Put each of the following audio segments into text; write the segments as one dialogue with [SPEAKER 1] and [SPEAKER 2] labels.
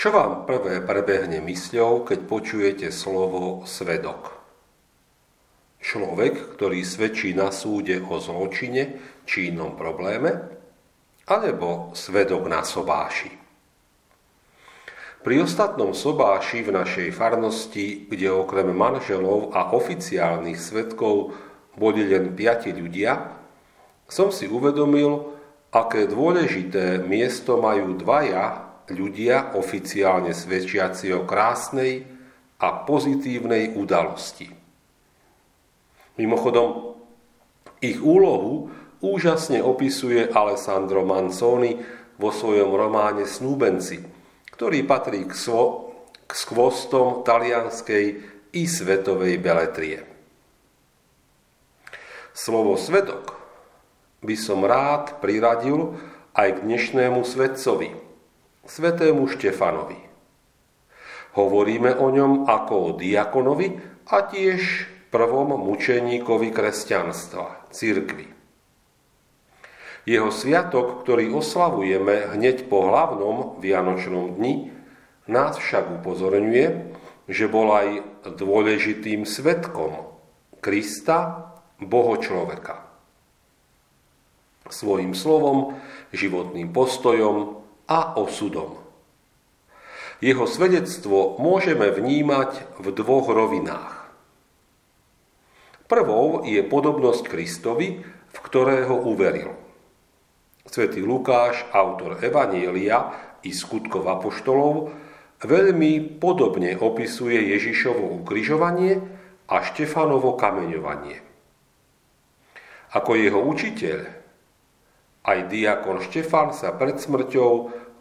[SPEAKER 1] Čo vám prvé prebehne mysľou, keď počujete slovo svedok? Človek, ktorý svedčí na súde o zločine či inom probléme, alebo svedok na sobáši. Pri ostatnom sobáši v našej farnosti, kde okrem manželov a oficiálnych svetkov boli len piati ľudia, som si uvedomil, aké dôležité miesto majú dvaja ľudia oficiálne svedčiaci o krásnej a pozitívnej udalosti. Mimochodom, ich úlohu úžasne opisuje Alessandro Manzoni vo svojom románe Snúbenci, ktorý patrí k, svo, k skvostom talianskej i svetovej beletrie. Slovo svedok by som rád priradil aj k dnešnému svedcovi – svetému Štefanovi. Hovoríme o ňom ako o diakonovi a tiež prvom mučeníkovi kresťanstva, cirkvi. Jeho sviatok, ktorý oslavujeme hneď po hlavnom Vianočnom dni, nás však upozorňuje, že bol aj dôležitým svetkom Krista, Boho človeka. Svojím slovom, životným postojom, a osudom. Jeho svedectvo môžeme vnímať v dvoch rovinách. Prvou je podobnosť Kristovi, v ktorého uveril. Svetý Lukáš, autor Evanielia i skutkov apoštolov, veľmi podobne opisuje Ježišovo ukrižovanie a Štefanovo kameňovanie. Ako jeho učiteľ aj diakon Štefan sa pred smrťou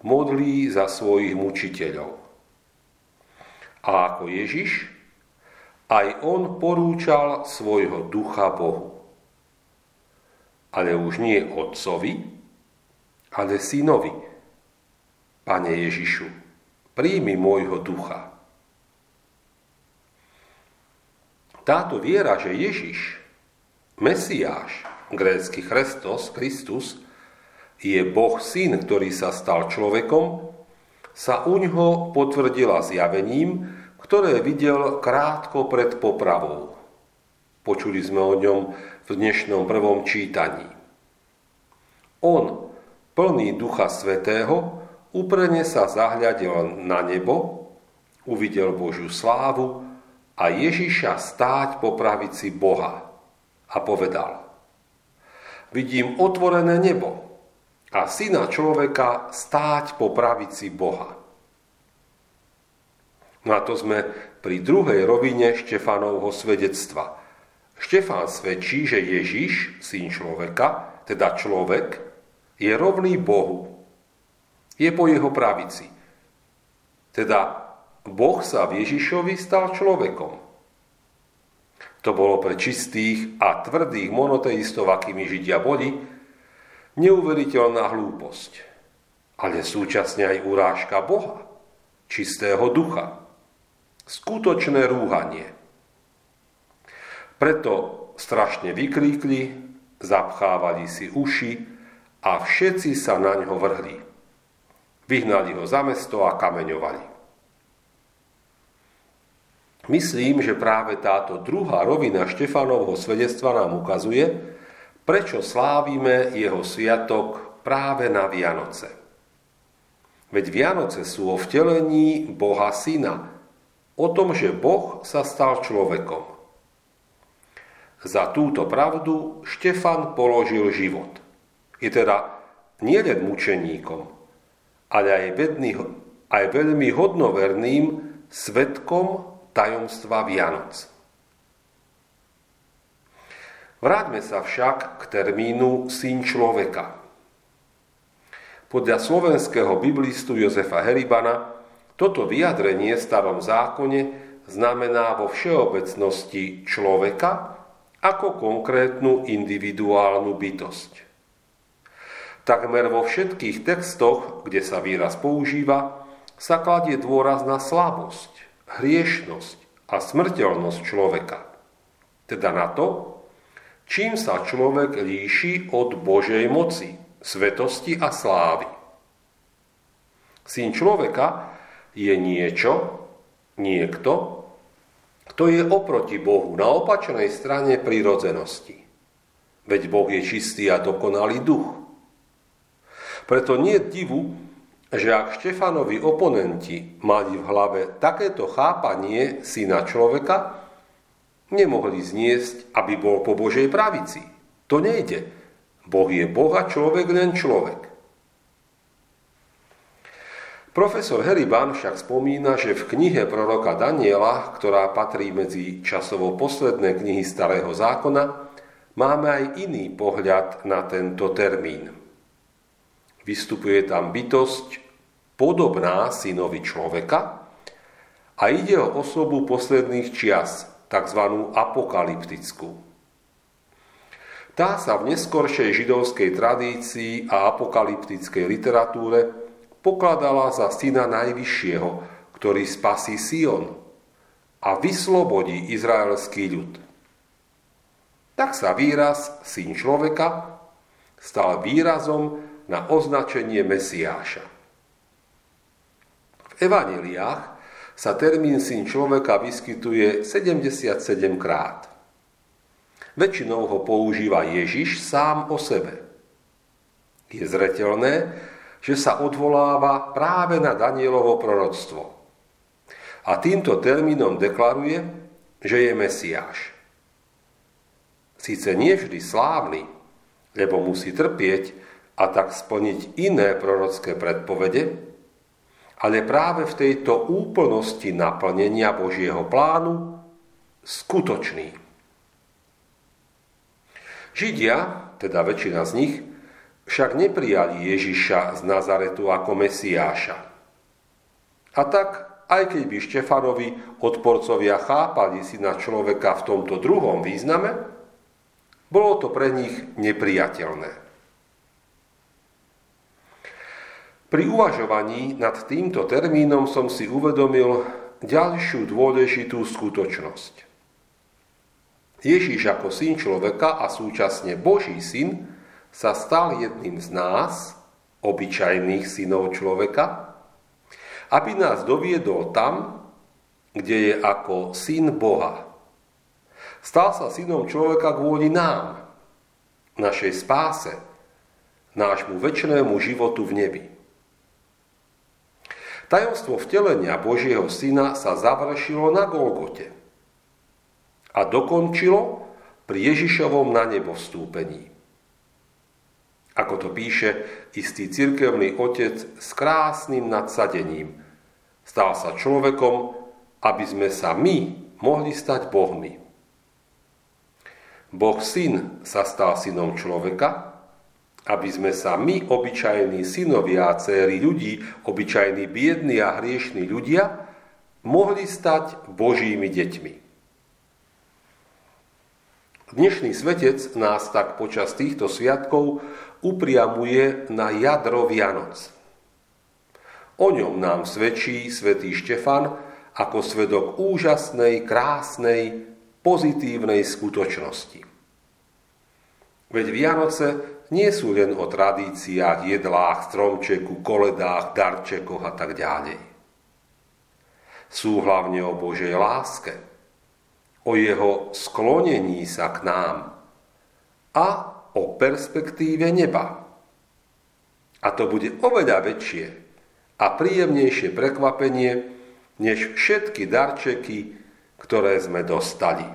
[SPEAKER 1] modlí za svojich mučiteľov. A ako Ježiš, aj on porúčal svojho ducha Bohu. Ale už nie otcovi, ale synovi. Pane Ježišu, príjmi môjho ducha. Táto viera, že Ježiš, Mesiáš, grécky Christos, Kristus, je Boh syn, ktorý sa stal človekom, sa u ňoho potvrdila zjavením, ktoré videl krátko pred popravou. Počuli sme o ňom v dnešnom prvom čítaní. On, plný Ducha Svetého, úprene sa zahľadil na nebo, uvidel Božiu slávu a Ježiša stáť po pravici Boha a povedal Vidím otvorené nebo a syna človeka stáť po pravici Boha. No a to sme pri druhej rovine Štefanovho svedectva. Štefán svedčí, že Ježiš, syn človeka, teda človek, je rovný Bohu. Je po jeho pravici. Teda Boh sa v Ježišovi stal človekom. To bolo pre čistých a tvrdých monoteistov, akými Židia boli, neuveriteľná hlúposť, ale súčasne aj urážka Boha, čistého ducha, skutočné rúhanie. Preto strašne vykríkli, zapchávali si uši a všetci sa na ňo vrhli. Vyhnali ho za mesto a kameňovali. Myslím, že práve táto druhá rovina Štefanovho svedectva nám ukazuje, prečo slávime jeho sviatok práve na Vianoce. Veď Vianoce sú o vtelení Boha Syna, o tom, že Boh sa stal človekom. Za túto pravdu Štefan položil život. Je teda nielen mučeníkom, ale aj, vedný, aj veľmi hodnoverným svetkom tajomstva Vianoc. Vráťme sa však k termínu syn človeka. Podľa slovenského biblistu Jozefa Heribana toto vyjadrenie v starom zákone znamená vo všeobecnosti človeka ako konkrétnu individuálnu bytosť. Takmer vo všetkých textoch, kde sa výraz používa, sa kladie dôraz na slabosť, hriešnosť a smrteľnosť človeka. Teda na to, čím sa človek líši od Božej moci, svetosti a slávy. Syn človeka je niečo, niekto, kto je oproti Bohu na opačnej strane prírodzenosti. Veď Boh je čistý a dokonalý duch. Preto nie divu, že ak Štefanovi oponenti mali v hlave takéto chápanie syna človeka, nemohli zniesť, aby bol po Božej pravici. To nejde. Boh je Boh a človek len človek. Profesor Heriban však spomína, že v knihe proroka Daniela, ktorá patrí medzi časovo posledné knihy Starého zákona, máme aj iný pohľad na tento termín. Vystupuje tam bytosť podobná synovi človeka a ide o osobu posledných čias, tzv. apokalyptickú. Tá sa v neskoršej židovskej tradícii a apokalyptickej literatúre pokladala za syna Najvyššieho, ktorý spasí Sion a vyslobodí izraelský ľud. Tak sa výraz syn človeka stal výrazom na označenie Mesiáša. V evaneliách sa termín syn človeka vyskytuje 77 krát. Väčšinou ho používa Ježiš sám o sebe. Je zretelné, že sa odvoláva práve na Danielovo proroctvo. A týmto termínom deklaruje, že je Mesiáš. Sice nie vždy slávny, lebo musí trpieť a tak splniť iné prorocké predpovede, ale práve v tejto úplnosti naplnenia Božieho plánu skutočný. Židia, teda väčšina z nich, však neprijali Ježiša z Nazaretu ako Mesiáša. A tak, aj keď by Štefanovi odporcovia chápali si na človeka v tomto druhom význame, bolo to pre nich nepriateľné. Pri uvažovaní nad týmto termínom som si uvedomil ďalšiu dôležitú skutočnosť. Ježíš ako syn človeka a súčasne Boží syn sa stal jedným z nás, obyčajných synov človeka, aby nás doviedol tam, kde je ako syn Boha. Stal sa synom človeka kvôli nám, našej spáse, nášmu väčšnému životu v nebi. Tajomstvo vtelenia Božieho syna sa završilo na Golgote a dokončilo pri Ježišovom na nebo vstúpení. Ako to píše istý cirkevný otec s krásnym nadsadením. Stal sa človekom, aby sme sa my mohli stať Bohmi. Boh syn sa stal synom človeka, aby sme sa my, obyčajní synovia a céry ľudí, obyčajní biední a hriešní ľudia, mohli stať Božími deťmi. Dnešný svetec nás tak počas týchto sviatkov upriamuje na jadro Vianoc. O ňom nám svedčí svätý Štefan ako svedok úžasnej, krásnej, pozitívnej skutočnosti. Veď Vianoce nie sú len o tradíciách, jedlách, stromčeku, koledách, darčekoch a tak ďalej. Sú hlavne o Božej láske – o jeho sklonení sa k nám a o perspektíve neba. A to bude oveľa väčšie a príjemnejšie prekvapenie, než všetky darčeky, ktoré sme dostali.